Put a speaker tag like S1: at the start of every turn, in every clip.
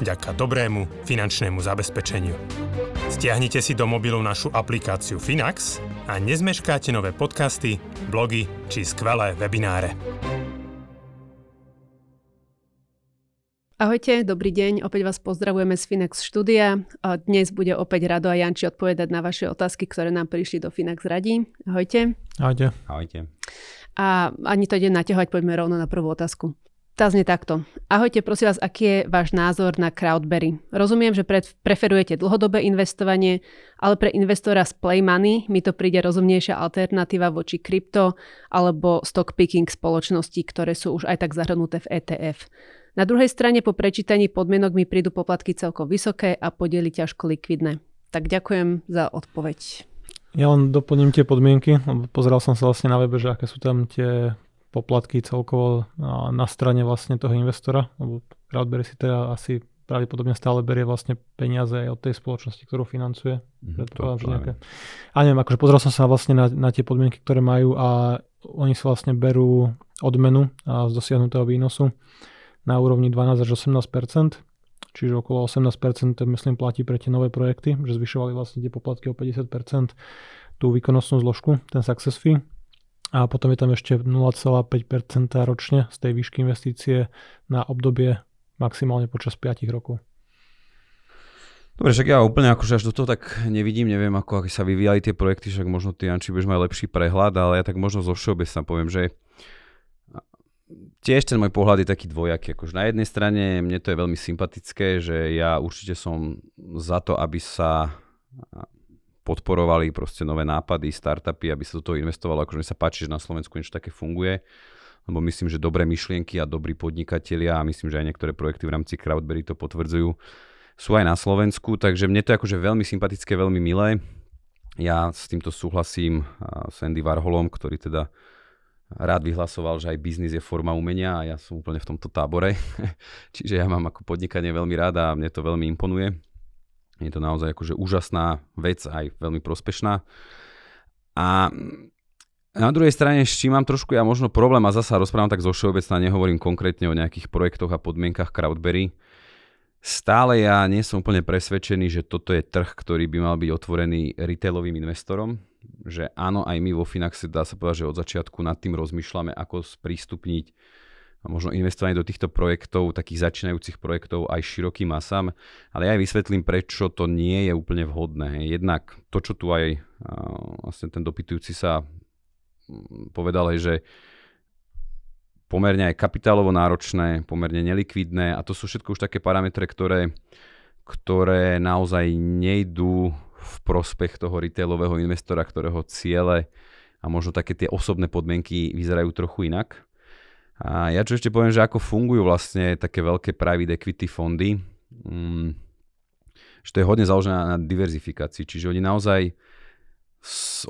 S1: vďaka dobrému finančnému zabezpečeniu. Stiahnite si do mobilu našu aplikáciu Finax a nezmeškáte nové podcasty, blogy či skvelé webináre.
S2: Ahojte, dobrý deň, opäť vás pozdravujeme z Finax štúdia. A dnes bude opäť Rado a Janči odpovedať na vaše otázky, ktoré nám prišli do Finax radí. Ahojte.
S3: Ahojte.
S4: Ahojte.
S2: A ani to ide naťahovať, poďme rovno na prvú otázku. Tá znie takto. Ahojte, prosím vás, aký je váš názor na Crowdberry? Rozumiem, že pre, preferujete dlhodobé investovanie, ale pre investora z Play Money mi to príde rozumnejšia alternatíva voči krypto alebo stock picking spoločností, ktoré sú už aj tak zahrnuté v ETF. Na druhej strane po prečítaní podmienok mi prídu poplatky celkom vysoké a podiely ťažko likvidné. Tak ďakujem za odpoveď.
S3: Ja len doplním tie podmienky, pozeral som sa vlastne na webe, že aké sú tam tie poplatky celkovo na strane vlastne toho investora, lebo Crowdberry si teda asi pravdepodobne stále berie vlastne peniaze aj od tej spoločnosti, ktorú financuje. Mm, to, že nejaké... A neviem, akože pozrel som sa vlastne na, na tie podmienky, ktoré majú a oni si vlastne berú odmenu z dosiahnutého výnosu na úrovni 12 až 18% čiže okolo 18% myslím platí pre tie nové projekty, že zvyšovali vlastne tie poplatky o 50% tú výkonnostnú zložku, ten success fee a potom je tam ešte 0,5% ročne z tej výšky investície na obdobie maximálne počas 5 rokov.
S4: Dobre, však ja úplne akože až do toho tak nevidím, neviem ako sa vyvíjali tie projekty, však možno ty Janči budeš mať lepší prehľad, ale ja tak možno zo všeobecna poviem, že tiež ten môj pohľad je taký dvojaký. Akože na jednej strane mne to je veľmi sympatické, že ja určite som za to, aby sa podporovali proste nové nápady, startupy, aby sa do toho investovalo. Akože mi sa páči, že na Slovensku niečo také funguje, lebo myslím, že dobré myšlienky a dobrí podnikatelia a myslím, že aj niektoré projekty v rámci Crowdberry to potvrdzujú, sú aj na Slovensku, takže mne to je akože veľmi sympatické, veľmi milé. Ja s týmto súhlasím s Andy Warholom, ktorý teda rád vyhlasoval, že aj biznis je forma umenia a ja som úplne v tomto tábore. Čiže ja mám ako podnikanie veľmi rád a mne to veľmi imponuje. Je to naozaj akože úžasná vec, aj veľmi prospešná. A na druhej strane, s čím mám trošku ja možno problém, a zasa rozprávam tak zo všeobecná, nehovorím konkrétne o nejakých projektoch a podmienkach Crowdberry, stále ja nie som úplne presvedčený, že toto je trh, ktorý by mal byť otvorený retailovým investorom. Že áno, aj my vo Finaxe dá sa povedať, že od začiatku nad tým rozmýšľame, ako sprístupniť a možno investovanie do týchto projektov, takých začínajúcich projektov aj širokým masám, ale ja aj vysvetlím, prečo to nie je úplne vhodné. Jednak to, čo tu aj vlastne ten dopytujúci sa mm, povedal, je, že pomerne aj kapitálovo náročné, pomerne nelikvidné a to sú všetko už také parametre, ktoré, ktoré naozaj nejdú v prospech toho retailového investora, ktorého ciele a možno také tie osobné podmienky vyzerajú trochu inak. A ja čo ešte poviem, že ako fungujú vlastne také veľké private equity fondy, mm, že to je hodne založené na diverzifikácii, čiže oni naozaj,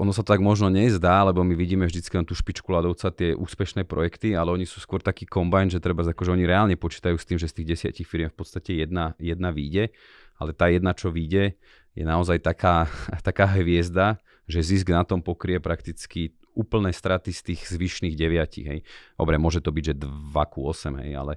S4: ono sa tak možno nezdá, lebo my vidíme vždycky len tú špičku ľadovca, tie úspešné projekty, ale oni sú skôr taký kombajn, že treba, akože oni reálne počítajú s tým, že z tých desiatich firiem v podstate jedna, jedna výjde, ale tá jedna, čo vyjde, je naozaj taká, taká hviezda, že zisk na tom pokrie prakticky úplné straty z tých zvyšných deviatich. Hej. Dobre, môže to byť, že 2 ku 8, hej, ale...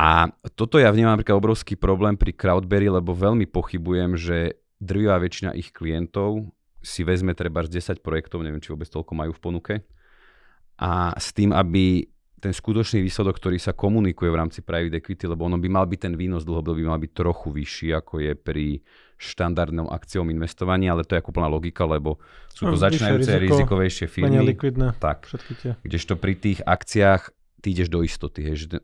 S4: A toto ja vnímam napríklad obrovský problém pri Crowdberry, lebo veľmi pochybujem, že drvivá väčšina ich klientov si vezme treba 10 projektov, neviem, či vôbec toľko majú v ponuke. A s tým, aby ten skutočný výsledok, ktorý sa komunikuje v rámci private equity, lebo ono by mal byť ten výnos dlhodobo by mal byť trochu vyšší, ako je pri štandardnom akciom investovaní, ale to je ako plná logika, lebo sú to začínajúce riziko, rizikovejšie firmy.
S3: likvidné.
S4: Tak, kdežto pri tých akciách ty ideš do istoty, hej, že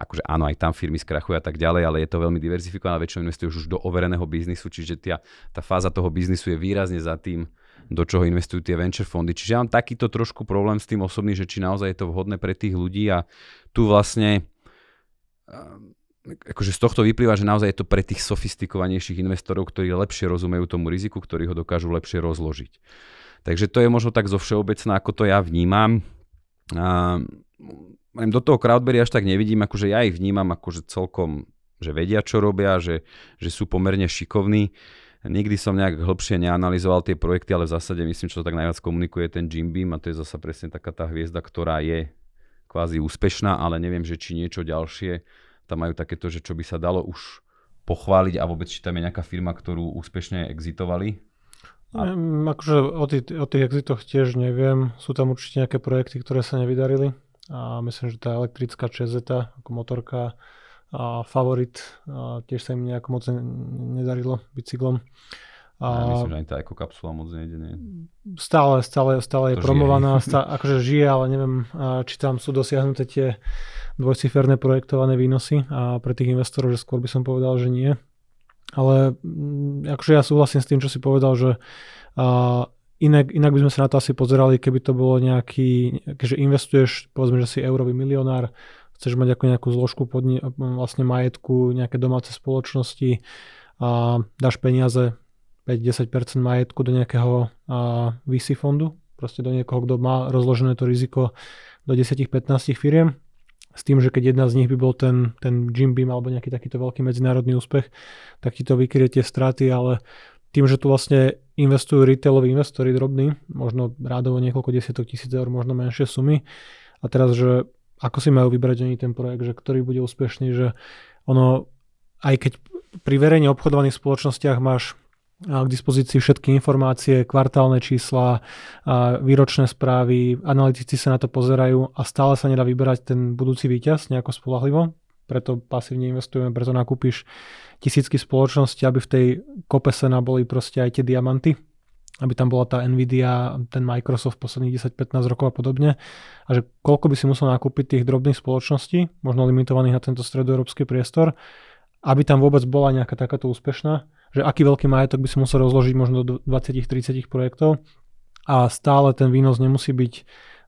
S4: akože áno, aj tam firmy skrachujú a tak ďalej, ale je to veľmi diverzifikované, väčšinou investuješ už do overeného biznisu, čiže tia, tá fáza toho biznisu je výrazne za tým, do čoho investujú tie venture fondy. Čiže ja mám takýto trošku problém s tým osobný, že či naozaj je to vhodné pre tých ľudí a tu vlastne akože z tohto vyplýva, že naozaj je to pre tých sofistikovanejších investorov, ktorí lepšie rozumejú tomu riziku, ktorí ho dokážu lepšie rozložiť. Takže to je možno tak zo všeobecná, ako to ja vnímam. A, do toho crowdberry až tak nevidím, akože ja ich vnímam akože celkom, že vedia, čo robia, že, že sú pomerne šikovní. Nikdy som nejak hĺbšie neanalizoval tie projekty, ale v zásade myslím, čo tak najviac komunikuje ten Jim Beam a to je zase presne taká tá hviezda, ktorá je kvázi úspešná, ale neviem, že či niečo ďalšie tam majú takéto, že čo by sa dalo už pochváliť a vôbec či tam je nejaká firma, ktorú úspešne exitovali?
S3: A... Um, akože o tých, o tých exitoch tiež neviem. Sú tam určite nejaké projekty, ktoré sa nevydarili. A myslím, že tá elektrická čezeta ako motorka a favorit, a tiež sa im nejako moc nedarilo bicyklom.
S4: A ja myslím, že ani tá ekokapsula moc nejde, nie?
S3: Stále, stále, stále je promovaná, stále, akože žije, ale neviem, či tam sú dosiahnuté tie dvojciferné projektované výnosy a pre tých investorov, že skôr by som povedal, že nie. Ale mm, akože ja súhlasím s tým, čo si povedal, že a, inak, inak by sme sa na to asi pozerali, keby to bolo nejaký, keďže investuješ, povedzme, že si eurový milionár, chceš mať ako nejakú zložku podni- vlastne majetku, nejaké domáce spoločnosti a dáš peniaze 5-10% majetku do nejakého a, VC fondu, proste do niekoho, kto má rozložené to riziko do 10-15 firiem, s tým, že keď jedna z nich by bol ten, ten Jim Beam alebo nejaký takýto veľký medzinárodný úspech, tak ti to vykrie tie straty, ale tým, že tu vlastne investujú retailoví investori drobní, možno rádovo niekoľko desiatok tisíc eur, možno menšie sumy, a teraz, že ako si majú vybrať oni ten projekt, že ktorý bude úspešný, že ono, aj keď pri verejne obchodovaných spoločnostiach máš k dispozícii všetky informácie, kvartálne čísla, výročné správy, analytici sa na to pozerajú a stále sa nedá vyberať ten budúci víťaz nejako spolahlivo, preto pasívne investujeme, preto nakúpiš tisícky spoločnosti, aby v tej kope sena boli proste aj tie diamanty, aby tam bola tá Nvidia, ten Microsoft posledných 10-15 rokov a podobne. A že koľko by si musel nakúpiť tých drobných spoločností, možno limitovaných na tento stredoeurópsky priestor, aby tam vôbec bola nejaká takáto úspešná že aký veľký majetok by si musel rozložiť možno do 20-30 projektov a stále ten výnos nemusí byť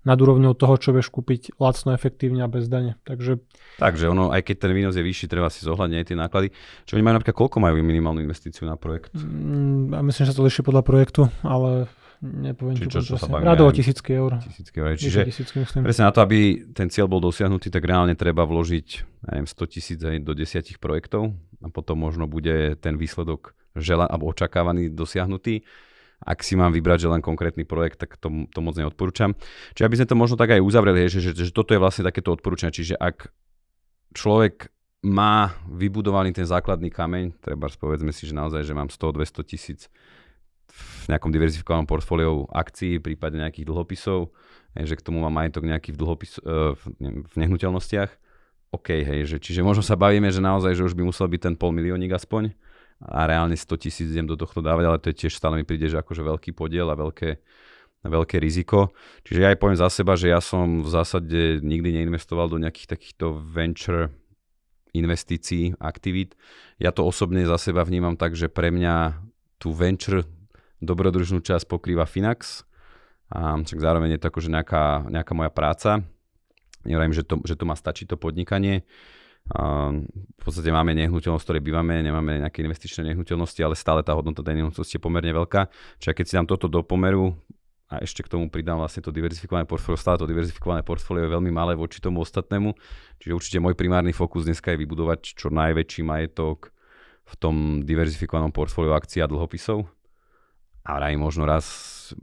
S3: nad úrovňou toho, čo vieš kúpiť lacno, efektívne a bez dane. Takže...
S4: Takže ono, aj keď ten výnos je vyšší, treba si zohľadniť aj tie náklady. Čo oni majú napríklad, koľko majú minimálnu investíciu na projekt?
S3: Mm, myslím, že sa to liší podľa projektu, ale nepoviem
S4: Či čo, čo sa bavíme,
S3: Radovo tisícky eur.
S4: Tisícky eur. Čiže tisícky, presne na to, aby ten cieľ bol dosiahnutý, tak reálne treba vložiť neviem, 100 tisíc do desiatich projektov a potom možno bude ten výsledok žela, alebo očakávaný dosiahnutý. Ak si mám vybrať, že len konkrétny projekt, tak to, to moc neodporúčam. Čiže aby sme to možno tak aj uzavreli, že, že, že toto je vlastne takéto odporúčanie. Čiže ak človek má vybudovaný ten základný kameň, treba povedzme si, že naozaj, že mám 100-200 tisíc v nejakom diverzifikovanom portfóliu akcií, prípadne nejakých dlhopisov, že k tomu mám majetok nejaký v, dlhopis, e, v nehnuteľnostiach, OK, hej, že, čiže možno sa bavíme, že naozaj, že už by musel byť ten pol miliónik aspoň, a reálne 100 tisíc idem do tohto dávať, ale to je tiež stále mi príde, že akože veľký podiel a veľké, veľké riziko. Čiže ja aj poviem za seba, že ja som v zásade nikdy neinvestoval do nejakých takýchto venture investícií, aktivít. Ja to osobne za seba vnímam tak, že pre mňa tú venture dobrodružnú časť pokrýva Finax, a však zároveň je to akože nejaká, nejaká moja práca. Nevrajím, že to, že to má stačiť to podnikanie. V podstate máme nehnuteľnosť, ktoré bývame, nemáme nejaké investičné nehnuteľnosti, ale stále tá hodnota tej nehnuteľnosti je pomerne veľká. Čiže keď si dám toto do pomeru a ešte k tomu pridám vlastne to diverzifikované portfólio, stále to diverzifikované portfólio je veľmi malé voči tomu ostatnému. Čiže určite môj primárny fokus dneska je vybudovať čo najväčší majetok v tom diverzifikovanom portfóliu akcií a dlhopisov. A aj možno raz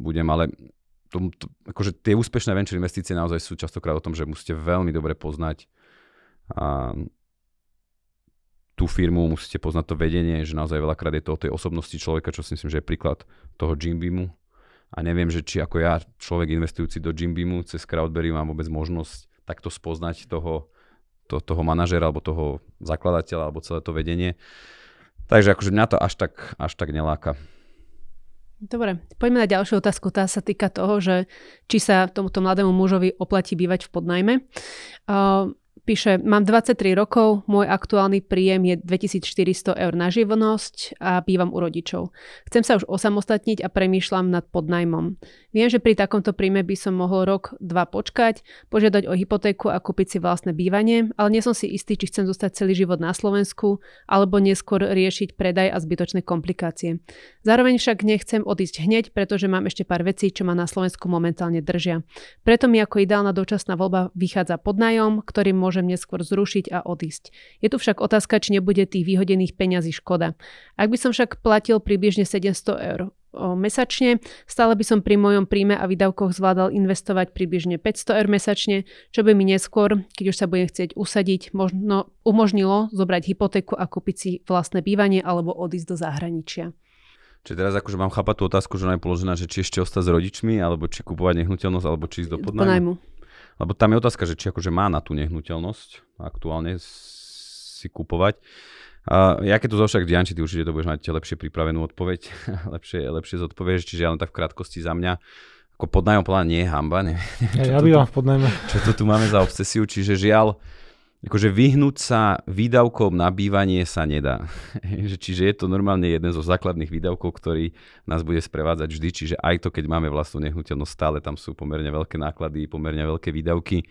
S4: budem, ale to, to, akože tie úspešné venture investície naozaj sú častokrát o tom, že musíte veľmi dobre poznať a tú firmu, musíte poznať to vedenie, že naozaj veľakrát je to o tej osobnosti človeka, čo si myslím, že je príklad toho Jimbeamu. A neviem, že či ako ja, človek investujúci do Jimbeamu cez Crowdberry mám vôbec možnosť takto spoznať toho, to, toho manažera alebo toho zakladateľa alebo celé to vedenie. Takže akože mňa to až tak, až tak neláka.
S2: Dobre, poďme na ďalšiu otázku. Tá sa týka toho, že či sa tomuto mladému mužovi oplatí bývať v podnajme. Uh, Píše, mám 23 rokov, môj aktuálny príjem je 2400 eur na živnosť a bývam u rodičov. Chcem sa už osamostatniť a premýšľam nad podnajmom. Viem, že pri takomto príjme by som mohol rok, dva počkať, požiadať o hypotéku a kúpiť si vlastné bývanie, ale nie som si istý, či chcem zostať celý život na Slovensku alebo neskôr riešiť predaj a zbytočné komplikácie. Zároveň však nechcem odísť hneď, pretože mám ešte pár vecí, čo ma na Slovensku momentálne držia. Preto mi ako ideálna dočasná voľba vychádza podnajom, ktorý môžem neskôr zrušiť a odísť. Je tu však otázka, či nebude tých vyhodených peňazí škoda. Ak by som však platil približne 700 eur mesačne. Stále by som pri mojom príjme a výdavkoch zvládal investovať približne 500 eur mesačne, čo by mi neskôr, keď už sa budem chcieť usadiť, možno umožnilo zobrať hypotéku a kúpiť si vlastné bývanie alebo odísť do zahraničia.
S4: Čiže teraz akože mám chápať tú otázku, že ona je položená, že či ešte ostať s rodičmi, alebo či kupovať nehnuteľnosť, alebo či ísť do podnájmu. Lebo tam je otázka, že či akože má na tú nehnuteľnosť aktuálne si kupovať. Uh, ja keď tu zovšak Dianči, ty určite to budeš mať lepšie pripravenú odpoveď, lepšie, lepšie zodpovieš, čiže ja len tak v krátkosti za mňa. Ako podnajom podľa nie je hamba, neviem,
S3: ja, ja bývam v podnajme.
S4: Čo to tu máme za obsesiu, čiže žiaľ, akože vyhnúť sa výdavkom na bývanie sa nedá. čiže je to normálne jeden zo základných výdavkov, ktorý nás bude sprevádzať vždy, čiže aj to, keď máme vlastnú nehnuteľnosť, stále tam sú pomerne veľké náklady, pomerne veľké výdavky.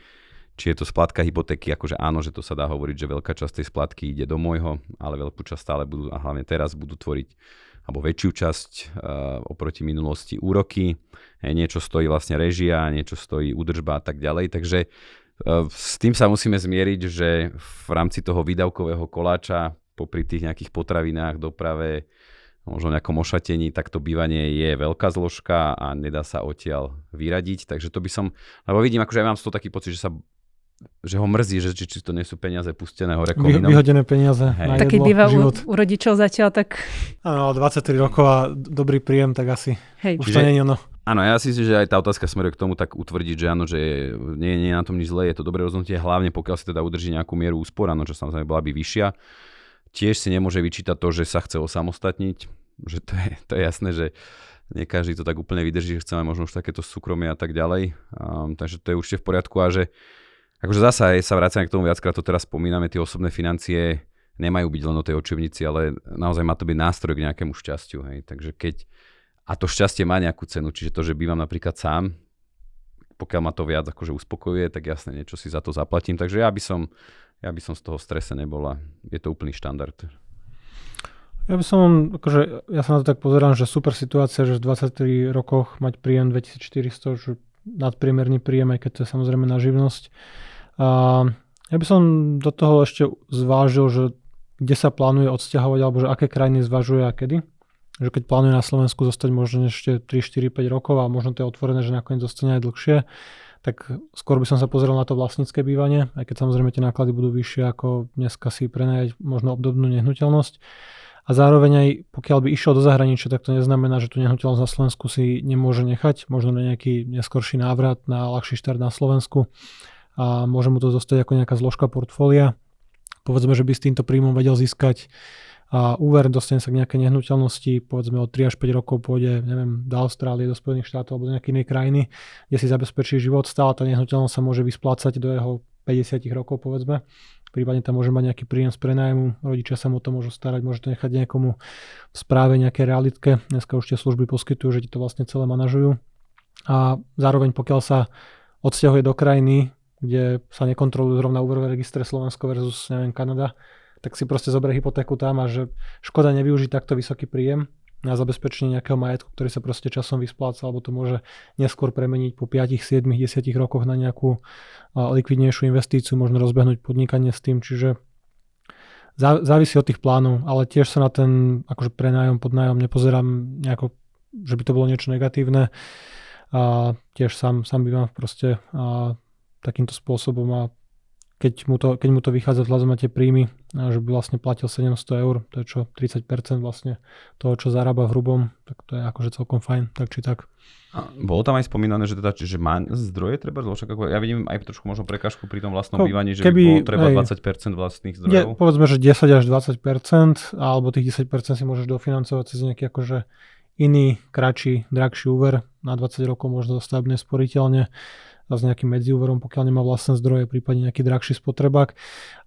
S4: Či je to splatka hypotéky, akože áno, že to sa dá hovoriť, že veľká časť tej splatky ide do môjho, ale veľkú časť stále budú, a hlavne teraz budú tvoriť alebo väčšiu časť uh, oproti minulosti úroky, niečo stojí vlastne režia, niečo stojí údržba a tak ďalej, takže s tým sa musíme zmieriť, že v rámci toho výdavkového koláča popri tých nejakých potravinách, doprave, možno nejakom ošatení, tak to bývanie je veľká zložka a nedá sa odtiaľ vyradiť. Takže to by som, lebo vidím, akože ja mám z toho taký pocit, že sa že ho mrzí, že či, či to nie sú peniaze pustené hore
S3: Vy, Vyhodené peniaze
S2: Hej. na tak keď býva u, u rodičov zatiaľ, tak...
S3: Áno, 23 rokov a dobrý príjem, tak asi Hej. už Čiže, to nie je ono.
S4: Áno, ja si myslím, že aj tá otázka smeruje k tomu tak utvrdiť, že áno, že nie, nie je na tom nič zlé, je to dobré rozhodnutie, hlavne pokiaľ si teda udrží nejakú mieru úspor, áno, čo samozrejme bola by vyššia. Tiež si nemôže vyčítať to, že sa chce osamostatniť, že to je, to je jasné, že nie každý to tak úplne vydrží, že chceme možno už takéto súkromie a tak ďalej. Um, takže to je určite v poriadku a že Akože zasa aj sa vraciame k tomu viackrát, to teraz spomíname, tie osobné financie nemajú byť len o tej očivnici, ale naozaj má to byť nástroj k nejakému šťastiu. Hej. Takže keď, a to šťastie má nejakú cenu, čiže to, že bývam napríklad sám, pokiaľ ma to viac akože uspokojuje, tak jasne niečo si za to zaplatím. Takže ja by som, ja by som z toho strese nebola. Je to úplný štandard.
S3: Ja by som, akože, ja sa na to tak pozerám, že super situácia, že v 23 rokoch mať príjem 2400, že nadpriemerný príjem, aj keď to je samozrejme na živnosť. A ja by som do toho ešte zvážil, že kde sa plánuje odsťahovať, alebo že aké krajiny zvažuje a kedy. Že keď plánuje na Slovensku zostať možno ešte 3, 4, 5 rokov a možno to je otvorené, že nakoniec zostane aj dlhšie, tak skôr by som sa pozrel na to vlastnícke bývanie, aj keď samozrejme tie náklady budú vyššie ako dneska si prenajať možno obdobnú nehnuteľnosť. A zároveň aj pokiaľ by išiel do zahraničia, tak to neznamená, že tu nehnuteľnosť na Slovensku si nemôže nechať, možno na nejaký neskorší návrat, na ľahší štart na Slovensku a môže mu to zostať ako nejaká zložka portfólia. Povedzme, že by s týmto príjmom vedel získať a úver, dostane sa k nejakej nehnuteľnosti, povedzme od 3 až 5 rokov pôjde, neviem, do Austrálie, do Spojených štátov alebo do nejakej inej krajiny, kde si zabezpečí život, stále tá nehnuteľnosť sa môže vysplácať do jeho 50 rokov, povedzme. Prípadne tam môže mať nejaký príjem z prenajmu, rodičia sa mu to môžu starať, môže to nechať niekomu v správe nejaké realitke, dneska už tie služby poskytujú, že ti to vlastne celé manažujú. A zároveň pokiaľ sa odsťahuje do krajiny, kde sa nekontrolujú zrovna úverové registre Slovensko versus neviem, Kanada, tak si proste zoberie hypotéku tam a že škoda nevyužiť takto vysoký príjem na zabezpečenie nejakého majetku, ktorý sa proste časom vyspláca, alebo to môže neskôr premeniť po 5, 7, 10 rokoch na nejakú likvidnejšiu investíciu, možno rozbehnúť podnikanie s tým, čiže závisí od tých plánov, ale tiež sa na ten akože prenájom, podnájom nepozerám nejako, že by to bolo niečo negatívne. A tiež sám, sám bývam proste a takýmto spôsobom a keď mu to, keď mu to vychádza vzhľadom na tie príjmy, že by vlastne platil 700 eur, to je čo 30% vlastne toho, čo zarába v hrubom, tak to je akože celkom fajn, tak či tak.
S4: A bolo tam aj spomínané, že teda, že má zdroje treba, ako, ja vidím aj trošku možno prekažku pri tom vlastnom no, bývaní, že keby, by bolo treba hej, 20% vlastných zdrojov. Je,
S3: povedzme, že 10 až 20%, alebo tých 10% si môžeš dofinancovať cez nejaký akože iný, kratší, drahší úver na 20 rokov možno stavebne sporiteľne s nejakým medziúverom, pokiaľ nemá vlastné zdroje, prípadne nejaký drahší spotrebák.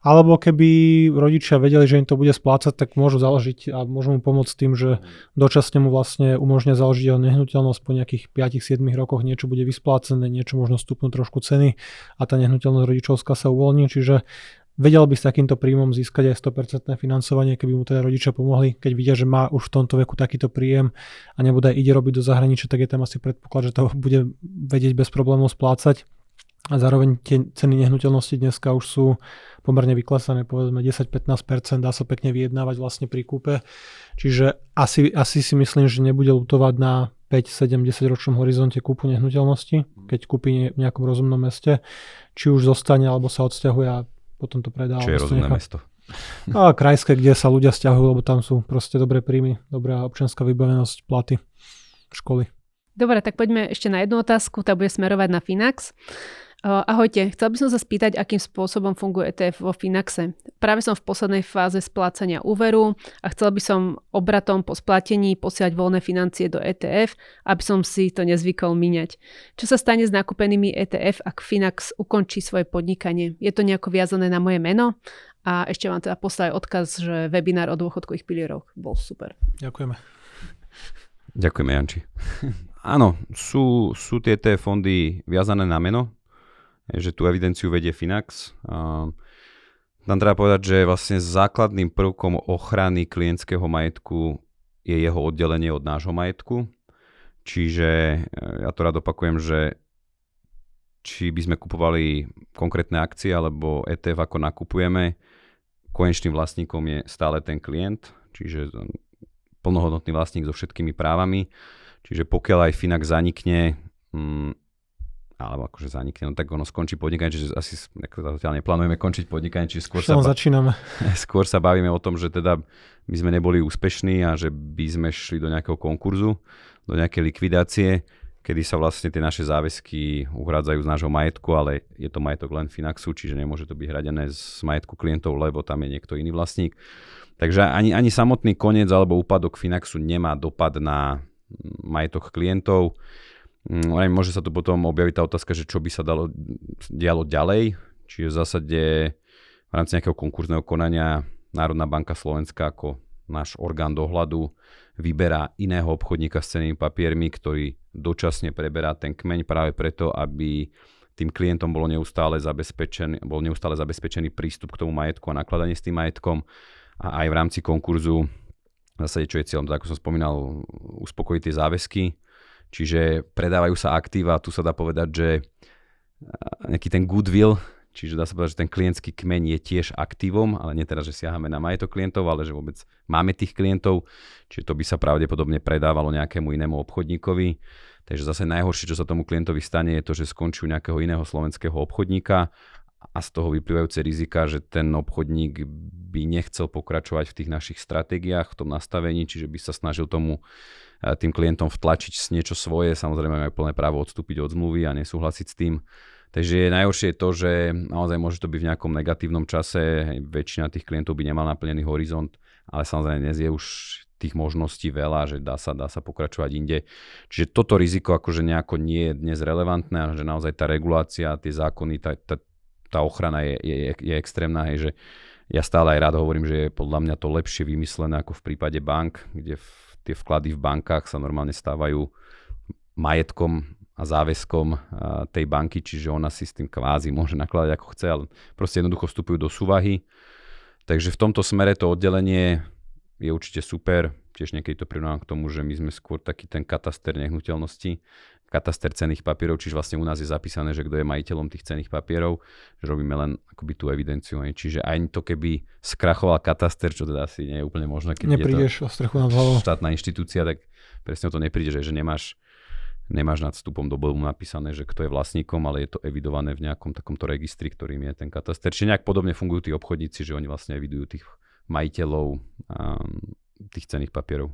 S3: Alebo keby rodičia vedeli, že im to bude splácať, tak môžu založiť a môžu mu pomôcť tým, že dočasne mu vlastne umožňa založiť jeho nehnuteľnosť po nejakých 5-7 rokoch niečo bude vysplácené, niečo možno stupnú trošku ceny a tá nehnuteľnosť rodičovská sa uvoľní. Čiže vedel by s takýmto príjmom získať aj 100% financovanie, keby mu teda rodičia pomohli, keď vidia, že má už v tomto veku takýto príjem a nebude ide robiť do zahraničia, tak je tam asi predpoklad, že to bude vedieť bez problémov splácať. A zároveň tie ceny nehnuteľnosti dneska už sú pomerne vyklesané, povedzme 10-15%, dá sa pekne vyjednávať vlastne pri kúpe. Čiže asi, asi si myslím, že nebude lutovať na 5, 7, 10 ročnom horizonte kúpu nehnuteľnosti, keď kúpi v nejakom rozumnom meste, či už zostane alebo sa odsťahuje a potom to predá.
S4: Čo je rozumné nechá... mesto?
S3: A krajské, kde sa ľudia stiahujú, lebo tam sú proste dobré príjmy, dobrá občianská vybavenosť, platy, školy.
S2: Dobre, tak poďme ešte na jednu otázku, tá bude smerovať na Finax. Ahojte, chcel by som sa spýtať, akým spôsobom funguje ETF vo Finaxe. Práve som v poslednej fáze splácania úveru a chcel by som obratom po splatení posiať voľné financie do ETF, aby som si to nezvykol míňať. Čo sa stane s nakúpenými ETF, ak Finax ukončí svoje podnikanie? Je to nejako viazané na moje meno? A ešte vám teda poslal odkaz, že webinár o dôchodkových pilieroch bol super.
S3: Ďakujeme.
S4: Ďakujeme, Janči. Áno, sú, sú tie ETF fondy viazané na meno, že tú evidenciu vedie Finax. Tam treba povedať, že vlastne základným prvkom ochrany klientského majetku je jeho oddelenie od nášho majetku. Čiže e, ja to rád opakujem, že či by sme kupovali konkrétne akcie alebo ETF ako nakupujeme, konečným vlastníkom je stále ten klient, čiže plnohodnotný vlastník so všetkými právami. Čiže pokiaľ aj Finax zanikne, mm, alebo akože zanikne, no tak ono skončí podnikanie, čiže asi zatiaľ neplánujeme končiť podnikanie, čiže skôr sa,
S3: začíname.
S4: skôr sa bavíme o tom, že teda my sme neboli úspešní a že by sme šli do nejakého konkurzu, do nejakej likvidácie, kedy sa vlastne tie naše záväzky uhrádzajú z nášho majetku, ale je to majetok len Finaxu, čiže nemôže to byť hradené z majetku klientov, lebo tam je niekto iný vlastník. Takže ani, ani samotný koniec alebo úpadok Finaxu nemá dopad na majetok klientov. Mm, môže sa tu potom objaviť tá otázka, že čo by sa dalo, dialo ďalej, čiže v zásade v rámci nejakého konkurzného konania Národná banka Slovenska ako náš orgán dohľadu vyberá iného obchodníka s cenými papiermi, ktorý dočasne preberá ten kmeň práve preto, aby tým klientom bolo neustále zabezpečený, bol neustále zabezpečený prístup k tomu majetku a nakladanie s tým majetkom. A aj v rámci konkurzu zásade, čo je cieľom, tak ako som spomínal, uspokojiť tie záväzky, Čiže predávajú sa aktíva, tu sa dá povedať, že nejaký ten goodwill, čiže dá sa povedať, že ten klientský kmeň je tiež aktívom, ale nie teraz, že siahame na majetok klientov, ale že vôbec máme tých klientov, čiže to by sa pravdepodobne predávalo nejakému inému obchodníkovi. Takže zase najhoršie, čo sa tomu klientovi stane, je to, že skončí u nejakého iného slovenského obchodníka a z toho vyplývajúce rizika, že ten obchodník by nechcel pokračovať v tých našich stratégiách, v tom nastavení, čiže by sa snažil tomu tým klientom vtlačiť niečo svoje, samozrejme majú plné právo odstúpiť od zmluvy a nesúhlasiť s tým. Takže najhoršie je to, že naozaj môže to byť v nejakom negatívnom čase, väčšina tých klientov by nemal naplnený horizont, ale samozrejme dnes je už tých možností veľa, že dá sa, dá sa pokračovať inde. Čiže toto riziko akože nejako nie je dnes relevantné a že naozaj tá regulácia, tie zákony, tá, tá, tá ochrana je, je, je extrémna, hej, že ja stále aj rád hovorím, že je podľa mňa to lepšie vymyslené ako v prípade bank, kde v tie vklady v bankách sa normálne stávajú majetkom a záväzkom tej banky, čiže ona si s tým kvázi môže nakladať ako chce, ale proste jednoducho vstupujú do súvahy. Takže v tomto smere to oddelenie je určite super. Tiež niekedy to prirovnám k tomu, že my sme skôr taký ten kataster nehnuteľnosti, kataster cených papierov, čiže vlastne u nás je zapísané, že kto je majiteľom tých cených papierov, že robíme len akoby tú evidenciu. Čiže aj to, keby skrachoval kataster, čo teda asi nie je úplne možné, keď
S3: Neprídeš
S4: je to
S3: o strechu nad hlavou.
S4: štátna inštitúcia, tak presne o to nepríde, že, že nemáš nemáš nad vstupom do bodu napísané, že kto je vlastníkom, ale je to evidované v nejakom takomto registri, ktorým je ten kataster. Čiže nejak podobne fungujú tí obchodníci, že oni vlastne evidujú tých majiteľov tých cených papierov.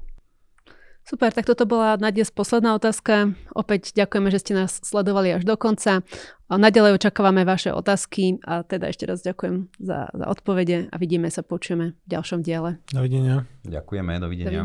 S2: Super, tak toto bola na dnes posledná otázka. Opäť ďakujeme, že ste nás sledovali až do konca. Naďalej očakávame vaše otázky a teda ešte raz ďakujem za, za odpovede a vidíme sa, počujeme v ďalšom diele.
S3: Dovidenia.
S4: Ďakujeme, dovidenia. dovidenia.